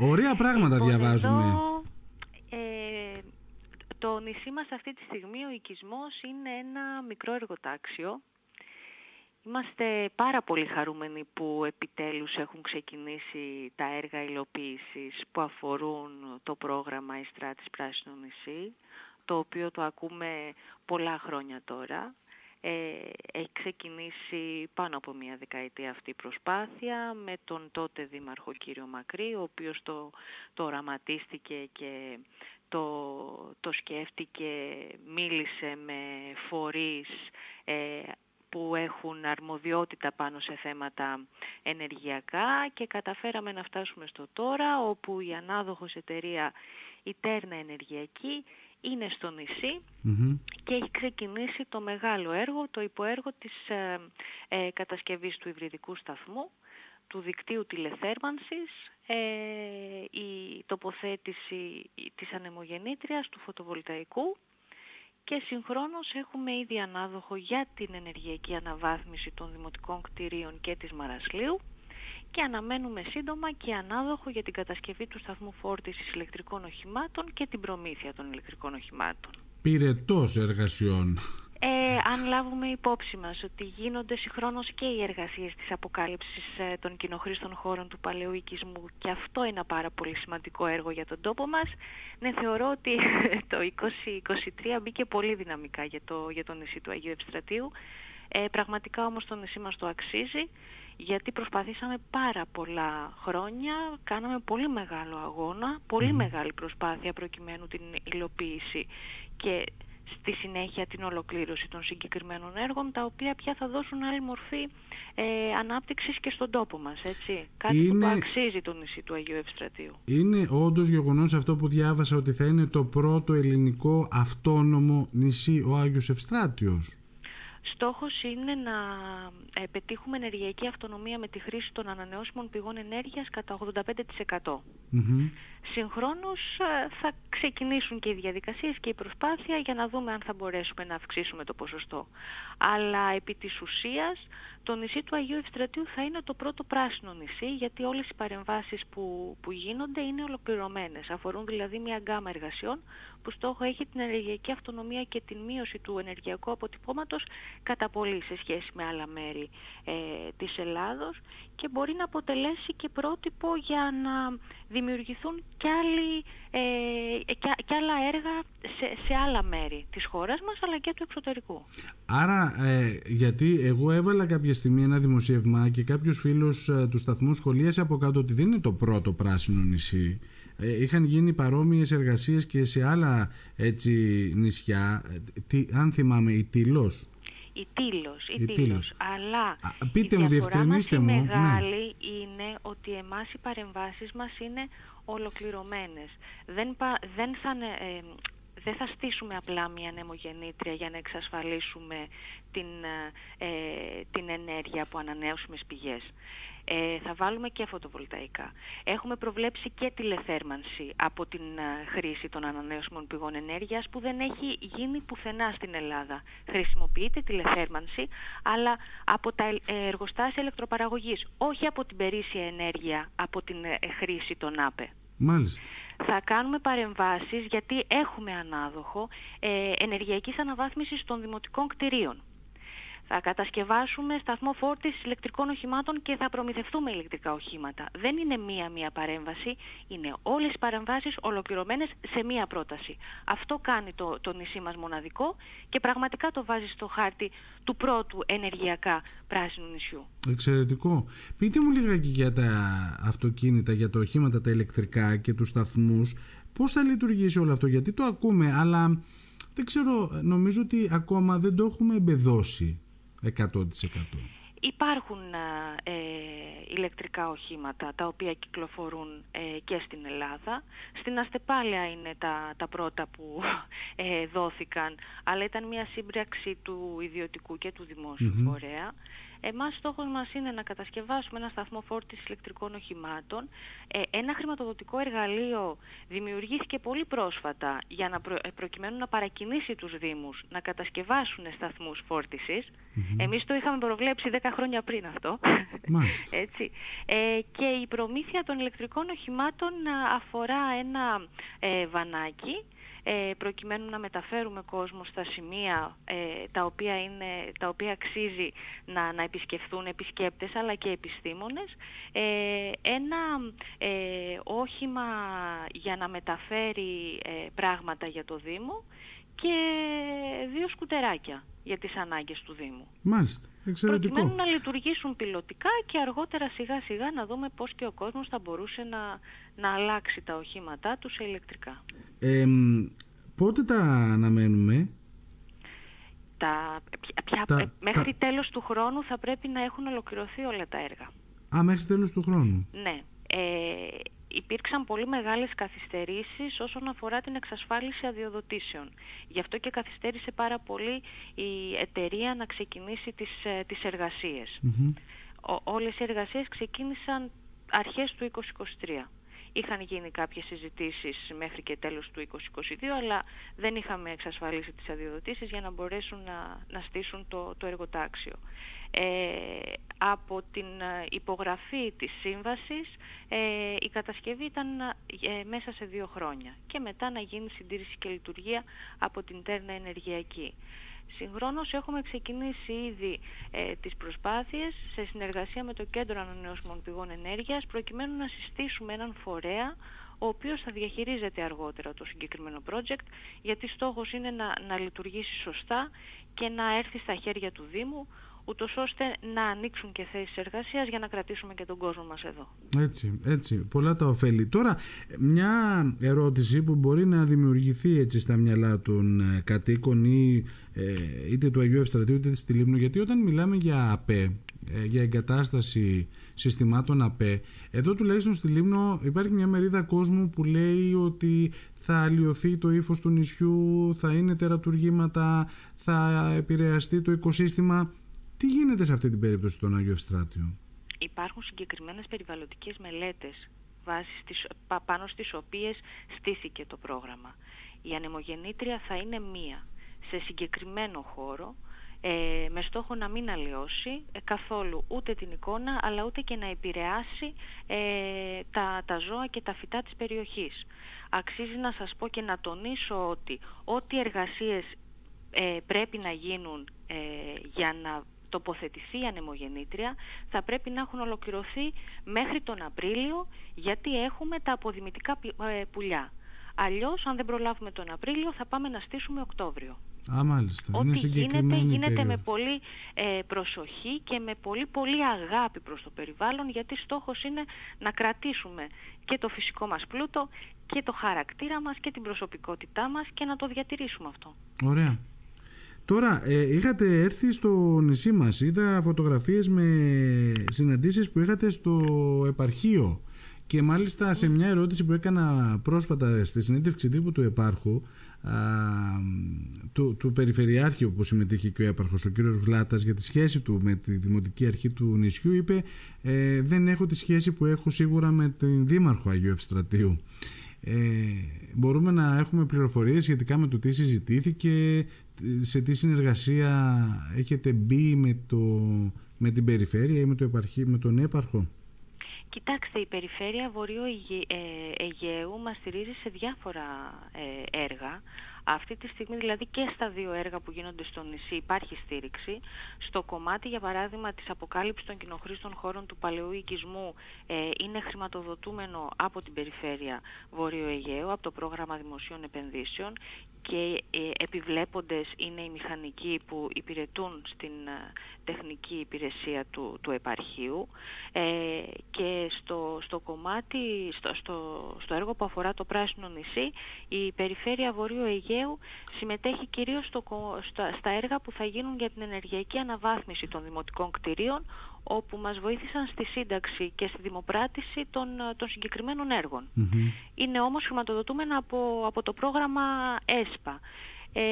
Ωραία πράγματα Λοιπόν, διαβάζουμε. εδώ, ε, το νησί μας αυτή τη στιγμή, ο οικισμός, είναι ένα μικρό εργοτάξιο. Είμαστε πάρα πολύ χαρούμενοι που επιτέλους έχουν ξεκινήσει τα έργα υλοποίησης που αφορούν το πρόγραμμα «Η Στράτης Πράσινο Νησί», το οποίο το ακούμε πολλά χρόνια τώρα. Ε, έχει ξεκινήσει πάνω από μια δεκαετία αυτή η προσπάθεια με τον τότε Δήμαρχο κύριο Μακρύ, ο οποίος το, το οραματίστηκε και το, το σκέφτηκε, μίλησε με φορείς ε, που έχουν αρμοδιότητα πάνω σε θέματα ενεργειακά και καταφέραμε να φτάσουμε στο τώρα όπου η ανάδοχος εταιρεία η Τέρνα Ενεργειακή είναι στο νησί Μμμ. και έχει ξεκινήσει το μεγάλο έργο, το υποέργο της ε, ε, κατασκευής του υβριδικού σταθμού, του δικτύου τηλεθέρμανσης, ε, η τοποθέτηση της ανεμογεννήτριας, του φωτοβολταϊκού και συγχρόνως έχουμε ήδη ανάδοχο για την ενεργειακή αναβάθμιση των δημοτικών κτηρίων και της Μαρασλίου και αναμένουμε σύντομα και ανάδοχο για την κατασκευή του σταθμού φόρτισης ηλεκτρικών οχημάτων και την προμήθεια των ηλεκτρικών οχημάτων. Πυρετός εργασιών. Ε, αν λάβουμε υπόψη μας ότι γίνονται συγχρόνως και οι εργασίες της αποκάλυψης ε, των κοινοχρήστων χώρων του παλαιού οικισμού και αυτό είναι ένα πάρα πολύ σημαντικό έργο για τον τόπο μας, ναι θεωρώ ότι το 2023 μπήκε πολύ δυναμικά για το, για το νησί του Αγίου Ευστρατείου. Ε, πραγματικά όμως το νησί μας το αξίζει γιατί προσπαθήσαμε πάρα πολλά χρόνια, κάναμε πολύ μεγάλο αγώνα, πολύ μεγάλη προσπάθεια προκειμένου την υλοποίηση και στη συνέχεια την ολοκλήρωση των συγκεκριμένων έργων τα οποία πια θα δώσουν άλλη μορφή ε, ανάπτυξης και στον τόπο μας, έτσι. Κάτι που Είναι- το αξίζει το νησί του Αγίου Ευστρατείου. Είναι όντως γεγονός αυτό που διάβασα ότι θα είναι το πρώτο ελληνικό αυτόνομο νησί ο Άγιος Ευστράτιος. Στόχος είναι να ε, πετύχουμε ενεργειακή αυτονομία με τη χρήση των ανανεώσιμων πηγών ενέργειας κατά 85%. Μμμ. Συγχρόνως ε, θα ξεκινήσουν και οι διαδικασίες και η προσπάθεια για να δούμε αν θα μπορέσουμε να αυξήσουμε το ποσοστό. Αλλά επί της ουσίας το νησί του Αγίου Ευστρατείου θα είναι το πρώτο πράσινο νησί γιατί όλες οι παρεμβάσεις που, που γίνονται είναι ολοκληρωμένες. Αφορούν δηλαδή μια γκάμα εργασιών που στόχο έχει την ενεργειακή αυτονομία και την μείωση του ενεργειακού αποτυπώματος κατά πολύ σε σχέση με άλλα μέρη ε, της Ελλάδος και μπορεί να αποτελέσει και πρότυπο για να δημιουργηθούν και, άλλοι, ε, και, και άλλα έργα σε, σε άλλα μέρη της χώρας μας αλλά και του εξωτερικού. Άρα, ε, γιατί εγώ έβαλα κάποια στιγμή ένα δημοσίευμα και κάποιος φίλος ε, του σταθμού σχολίασε από κάτω ότι δεν είναι το πρώτο πράσινο νησί. Ε, είχαν γίνει παρόμοιες εργασίες και σε άλλα έτσι, νησιά. Ε, τι, αν θυμάμαι, η Τήλος. Η Τήλος, η, Η Τήλος. Τήλος. Αλλά Α, πείτε η μου, διαφορά μας διευκρινίστε η μου, ναι. μεγάλη είναι ότι εμάς οι παρεμβάσεις μας είναι ολοκληρωμένες. Δεν, πα- δεν θα, ε, ε, δεν θα στήσουμε απλά μια νεμογεννήτρια για να εξασφαλίσουμε την, ε, ε, την ενέργεια από ανανεώσιμες πηγές. Ε, θα βάλουμε και φωτοβολταϊκά. Έχουμε προβλέψει και τηλεθέρμανση από την ε, χρήση των ανανεώσιμων πηγών ενέργειας που δεν έχει γίνει πουθενά στην Ελλάδα. Χρησιμοποιείται τηλεθέρμανση αλλά από τα ε, εργοστάσια ηλεκτροπαραγωγής, όχι από την περίσσια ενέργεια, από την ε, χρήση των ΑΠΕ. Μάλιστα. Θα κάνουμε παρεμβάσεις γιατί έχουμε ανάδοχο ε, ενεργειακής αναβάθμισης των δημοτικών κτηρίων. Θα κατασκευάσουμε σταθμό φόρτισης ηλεκτρικών οχημάτων και θα προμηθευτούμε ηλεκτρικά οχήματα. Δεν είναι μία-μία παρέμβαση, είναι όλες οι παρεμβάσεις ολοκληρωμένες σε μία πρόταση. Αυτό κάνει το, το νησί μας μοναδικό και πραγματικά το βάζει στο χάρτη του πρώτου ενεργειακά πράσινου νησιού. Εξαιρετικό. Πείτε μου λίγα και για τα αυτοκίνητα, για τα οχήματα, τα ηλεκτρικά και τους σταθμούς. Πώς θα λειτουργήσει όλο αυτό, γιατί το ακούμε, αλλά δεν ξέρω, νομίζω ότι ακόμα δεν το έχουμε εμπεδώσει 100%. Υπάρχουν α, ε, ηλεκτρικά οχήματα τα οποία κυκλοφορούν ε, και στην Ελλάδα. Στην Αστεπάλαια είναι τα, τα πρώτα που ε, δόθηκαν, αλλά ήταν μια σύμπραξη του ιδιωτικού και του δημόσιου Μμμ. φορέα. Εμάς στόχος μας είναι να κατασκευάσουμε ένα σταθμό φόρτισης ηλεκτρικών οχημάτων. Ε, ένα χρηματοδοτικό εργαλείο δημιουργήθηκε πολύ πρόσφατα για να προ, προκειμένου να παρακινήσει τους Δήμους να κατασκευάσουν σταθμούς φόρτισης. Εμείς το είχαμε προβλέψει 10 χρόνια πριν αυτό. Έτσι. Ε, και η προμήθεια των ηλεκτρικών οχημάτων αφορά ένα ε, βανάκι ε, προκειμένου να μεταφέρουμε κόσμο στα σημεία ε, τα, οποία είναι, τα οποία αξίζει να, να επισκεφθούν επισκέπτες αλλά και επιστήμονες ε, ένα ε, όχημα για να μεταφέρει πράγματα για το Δήμο και δύο σκουτεράκια για τις ανάγκες του Δήμου. Μάλιστα, εξαιρετικό. Προκειμένου να λειτουργήσουν πιλωτικά και αργότερα σιγά σιγά να δούμε πώς και ο κόσμος θα μπορούσε να, να αλλάξει τα οχήματά τους σε ηλεκτρικά. Ε, πότε τα αναμένουμε; Τα, πια, τα, ε, μέχρι τα... τέλος του χρόνου θα πρέπει να έχουν ολοκληρωθεί όλα τα έργα. Α, μέχρι τέλος του χρόνου. Ναι. Ε, υπήρξαν πολύ μεγάλες καθυστερήσεις όσον αφορά την εξασφάλιση αδειοδοτήσεων. Γι' αυτό και καθυστέρησε πάρα πολύ η εταιρεία να ξεκινήσει τις, ε, τις εργασίες. όλες οι εργασίες ξεκίνησαν αρχές του 2023. Είχαν γίνει κάποιες συζητήσεις μέχρι και τέλος του 2022, αλλά δεν είχαμε εξασφαλίσει τις αδειοδοτήσεις για να μπορέσουν να, να στήσουν το, το εργοτάξιο. Ε, από την ε, υπογραφή της σύμβασης ε, η κατασκευή ήταν ε, μέσα σε δύο χρόνια και μετά να γίνει συντήρηση και λειτουργία από την Τέρνα Ενεργειακή. Συγχρόνως έχουμε ξεκινήσει ήδη ε, τις προσπάθειες σε συνεργασία με το Κέντρο Ανανεώσιμων Πηγών Ενέργειας προκειμένου να συστήσουμε έναν φορέα ο οποίος θα διαχειρίζεται αργότερα το συγκεκριμένο project γιατί στόχος είναι να, να λειτουργήσει σωστά και να έρθει στα χέρια του Δήμου ούτως ώστε να ανοίξουν και θέσεις εργασίας για να κρατήσουμε και τον κόσμο μας εδώ. Έτσι, έτσι, πολλά τα ωφέλη. Τώρα, μια ερώτηση που μπορεί να δημιουργηθεί έτσι στα μυαλά των ε, κατοίκων ή ε, είτε του Αγίου Ευστρατείου είτε της Λίμνου, γιατί όταν μιλάμε για ΑΠΕ, ε, για εγκατάσταση συστημάτων ΑΠΕ, εδώ τουλάχιστον στη Λίμνο υπάρχει μια μερίδα κόσμου που λέει ότι θα αλλοιωθεί το ύφος του νησιού, θα είναι τερατουργήματα, θα επηρεαστεί το οικοσύστημα. Τι γίνεται σε αυτή την περίπτωση στον Άγιο Ευστράτιο. Υπάρχουν συγκεκριμένες περιβαλλοντικές μελέτες βάσεις πάνω στις οποίες στήθηκε το πρόγραμμα. Η ανεμογεννήτρια θα είναι μία σε συγκεκριμένο χώρο ε, με στόχο να μην αλλοιώσει ε, καθόλου ούτε την εικόνα αλλά ούτε και να επηρεάσει ε, τα, τα ζώα και τα φυτά της περιοχής. Αξίζει να σας πω και να τονίσω ότι ό,τι εργασίες ε, πρέπει να γίνουν για να τοποθετηθεί η ανεμογεννήτρια θα πρέπει να έχουν ολοκληρωθεί μέχρι τον Απρίλιο γιατί έχουμε τα αποδημητικά ε, πουλιά. Αλλιώς αν δεν προλάβουμε τον Απρίλιο θα πάμε να στήσουμε Οκτώβριο. Α, μάλιστα. Ό,τι γίνεται, γίνεται με πολύ ε, προσοχή και με πολύ πολύ αγάπη προς το περιβάλλον γιατί στόχος είναι να κρατήσουμε και το φυσικό μας πλούτο και το χαρακτήρα μας και την προσωπικότητά μας και να το διατηρήσουμε αυτό. Ωραία. Τώρα, ε, είχατε έρθει στο νησί μας, είδα φωτογραφίες με συναντήσεις που είχατε στο επαρχείο. Και μάλιστα σε μια ερώτηση που έκανα πρόσφατα στη συνέντευξη τύπου του επάρχου α, του, του Περιφερειάρχη που συμμετείχε και ο έπαρχος ο κύριος Βλάτας για τη σχέση του με τη Δημοτική Αρχή του νησιού είπε ε, δεν έχω τη σχέση που έχω σίγουρα με τον Δήμαρχο Αγίου Ευστρατείου. Ε, μπορούμε να έχουμε πληροφορίες σχετικά με το τι συζητήθηκε σε τι συνεργασία έχετε μπει με, το, με την περιφέρεια ή με, το επαρχή, με τον έπαρχο; Κοιτάξτε, η Περιφέρεια Βορείου ε, Αιγαίου μας στηρίζει σε διάφορα ε, έργα. Αυτή τη στιγμή δηλαδή και στα δύο έργα που γίνονται στο νησί υπάρχει στήριξη. Στο κομμάτι για παράδειγμα της αποκάλυψης των κοινοχρήστων χώρων του παλαιού οικισμού ε, είναι χρηματοδοτούμενο από την Περιφέρεια Βορείου Αιγαίου, από το πρόγραμμα δημοσίων επενδύσεων και ε, επιβλέποντες είναι οι μηχανικοί που υπηρετούν στην ε, τεχνική υπηρεσία του, του επαρχείου ε, και στο, στο κομμάτι, στο, στο, στο έργο που αφορά το Πράσινο νησί η Περιφέρεια Βορείου Αιγαίου συμμετέχει κυρίως στο, στα, στα έργα που θα γίνουν για την ενεργειακή αναβάθμιση των δημοτικών κτηρίων όπου μας βοήθησαν στη σύνταξη και στη δημοπράτηση των, των συγκεκριμένων Είναι όμως χρηματοδοτούμενα από, από το πρόγραμμα ΕΣΠΑ. Ε,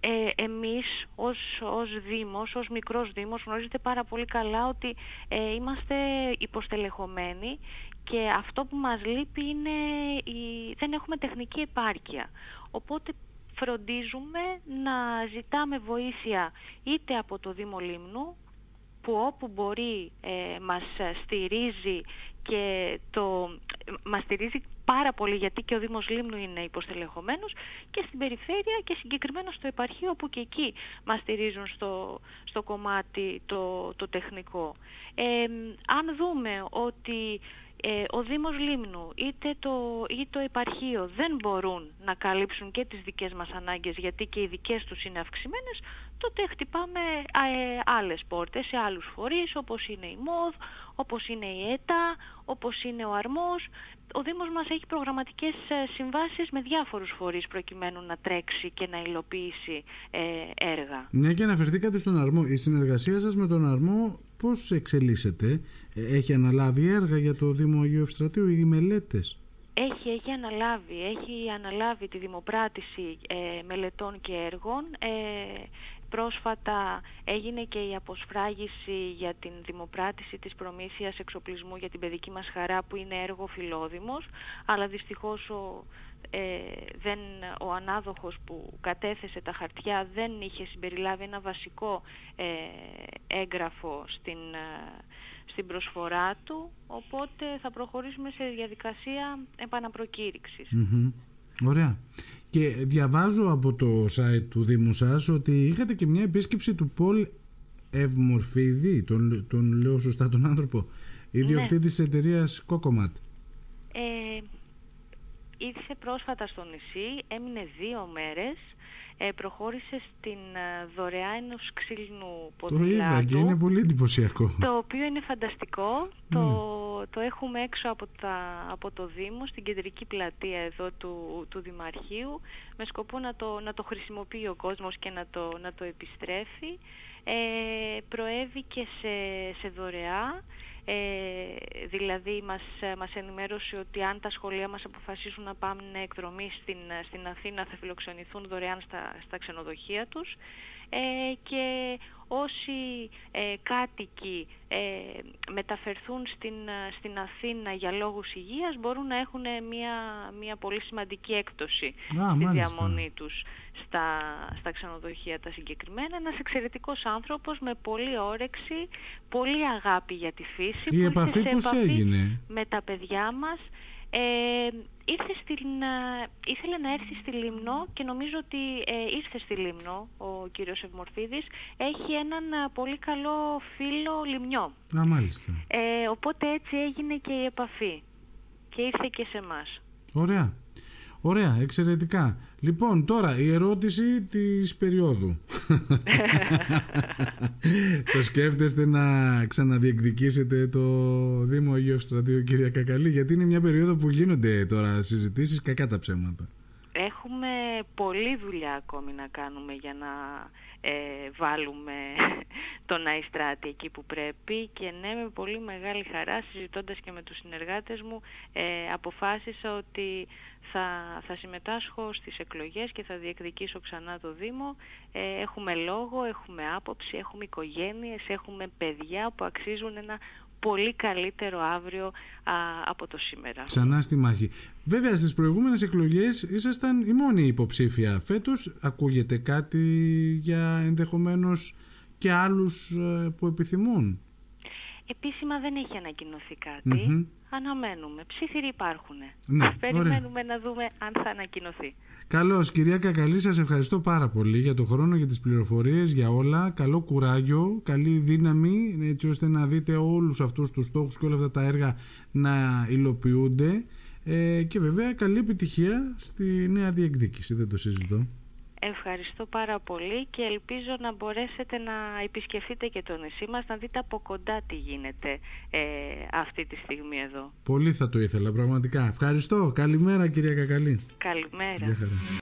ε, εμείς ως, ως Δήμος, ως μικρός Δήμος γνωρίζετε πάρα πολύ καλά ότι ε, είμαστε υποστελεχωμένοι και αυτό που μας λείπει είναι η, δεν έχουμε τεχνική επάρκεια. Οπότε φροντίζουμε να ζητάμε βοήθεια είτε από το Δήμο Λίμνου που όπου μπορεί ε, μας στηρίζει και το, μας στηρίζει πάρα πολύ γιατί και ο Δήμος Λίμνου είναι υποστελεχωμένος και στην περιφέρεια και συγκεκριμένα στο επαρχείο που και εκεί μας στηρίζουν στο, στο κομμάτι το, το τεχνικό. Ε, αν δούμε ότι ε, ο Δήμος Λίμνου είτε το, ή το επαρχείο δεν μπορούν να καλύψουν και τις δικές μας ανάγκες γιατί και οι δικές τους είναι αυξημένες, τότε χτυπάμε ε, άλλες πόρτες σε άλλους φορείς όπως είναι η ΜΟΔ, όπως είναι η ΕΤΑ, όπως είναι ο Αρμός. Ο Δήμος μας έχει προγραμματικές ε, συμβάσεις με διάφορους φορείς προκειμένου να τρέξει και να υλοποιήσει ε, έργα. Ναι και αναφερθήκατε στον Αρμό. Η συνεργασία σας με τον Αρμό πώς εξελίσσεται; Ε, έχει αναλάβει έργα για το Δήμο Αγίου Ευστρατείου ή μελέτες; Έχει, έχει αναλάβει. Έχει αναλάβει τη δημοπράτηση ε, μελετών και έργων. Ε, πρόσφατα έγινε και η αποσφράγηση για την δημοπράτηση της προμήθειας εξοπλισμού για την παιδική μας χαρά που είναι έργο φιλόδημος, αλλά δυστυχώς ο, ε, δεν, ο ανάδοχος που κατέθεσε τα χαρτιά δεν είχε συμπεριλάβει ένα βασικό ε, έγγραφο στην, ε, στην προσφορά του, οπότε θα προχωρήσουμε σε διαδικασία Ωραία. Και διαβάζω από το site του Δήμου σας ότι είχατε και μια επίσκεψη του Πολ Ευμορφίδη, τον, τον λέω σωστά τον άνθρωπο, ιδιοκτήτης ναι. της εταιρείας Κόκομάτ. Ε, ήρθε πρόσφατα στο νησί, έμεινε δύο μέρες ε, προχώρησε στην ε, δωρεά ενός ξύλινου ποδηλάτου. Το είδα και είναι πολύ εντυπωσιακό. Το οποίο είναι φανταστικό. Το, ναι. το έχουμε έξω από, τα, από το Δήμο, στην κεντρική πλατεία εδώ του, του Δημαρχείου, με σκοπό να το, να το χρησιμοποιεί ο κόσμος και να το, να το επιστρέφει. Ε, προέβη και σε, σε δωρεά. Ε, δηλαδή μας, μας ενημέρωσε ότι αν τα σχολεία μας αποφασίσουν να πάμε εκδρομή στην, στην Αθήνα θα φιλοξενηθούν δωρεάν στα, στα ξενοδοχεία τους. Ε, και όσοι ε, κάτοικοι ε, μεταφερθούν στην, στην Αθήνα για λόγους υγείας μπορούν να έχουν μια, μια πολύ σημαντική έκπτωση στη διαμονή τους στα, στα ξενοδοχεία τα συγκεκριμένα. Ένας εξαιρετικός άνθρωπος με πολύ όρεξη, πολύ αγάπη για τη φύση. Η που επαφή πώς έγινε; Με τα παιδιά μας. Ε, ήρθε στην, ήθελε να έρθει στη Λίμνο και νομίζω ότι ε, ήρθε στη Λίμνο ο κύριος Ευμορφίδης. Έχει έναν πολύ καλό φίλο λιμνιό. Α, μάλιστα. Ε, οπότε έτσι έγινε και η επαφή και ήρθε και σε μας. Ωραία. Ωραία, εξαιρετικά. Λοιπόν, τώρα η ερώτηση της περίοδου. το σκέφτεστε να ξαναδιεκδικήσετε το Δήμο Αγίου Στρατείου, κυρία Κακαλή, γιατί είναι μια περίοδο που γίνονται τώρα συζητήσεις κακά τα ψέματα. Έχουμε πολλή δουλειά ακόμη να κάνουμε για να ε, βάλουμε τον Αϊστράτη εκεί που πρέπει και ναι με πολύ μεγάλη χαρά συζητώντας και με τους συνεργάτες μου ε, αποφάσισα ότι θα, θα συμμετάσχω στις εκλογές και θα διεκδικήσω ξανά το Δήμο. Ε, έχουμε λόγο, έχουμε άποψη, έχουμε οικογένειες, έχουμε παιδιά που αξίζουν ένα πολύ καλύτερο αύριο από το σήμερα. Ξανά στη μάχη. Βέβαια στις προηγούμενες εκλογές ήσασταν η μόνη υποψήφια. Φέτος ακούγεται κάτι για ενδεχομένως και άλλους ε, που επιθυμούν. Επίσημα δεν έχει ανακοινωθεί Αναμένουμε. Ψήφιροι υπάρχουν. Ναι, περιμένουμε να δούμε αν θα ανακοινωθεί. Καλώς, κυρία Κακαλή, σας ευχαριστώ πάρα πολύ για τον χρόνο, για τις πληροφορίες, για όλα. Καλό κουράγιο, καλή δύναμη, έτσι ώστε να δείτε όλους αυτούς τους στόχους και όλα αυτά τα έργα να υλοποιούνται. Ε, και βέβαια, καλή επιτυχία στη νέα διεκδίκηση. Δεν το συζητώ. Ευχαριστώ πάρα πολύ και ελπίζω να μπορέσετε να επισκεφτείτε και το νησί μας, να δείτε από κοντά τι γίνεται ε, αυτή τη στιγμή εδώ. Πολύ θα το ήθελα πραγματικά. Ευχαριστώ. Καλημέρα κυρία Κακαλή. Καλημέρα.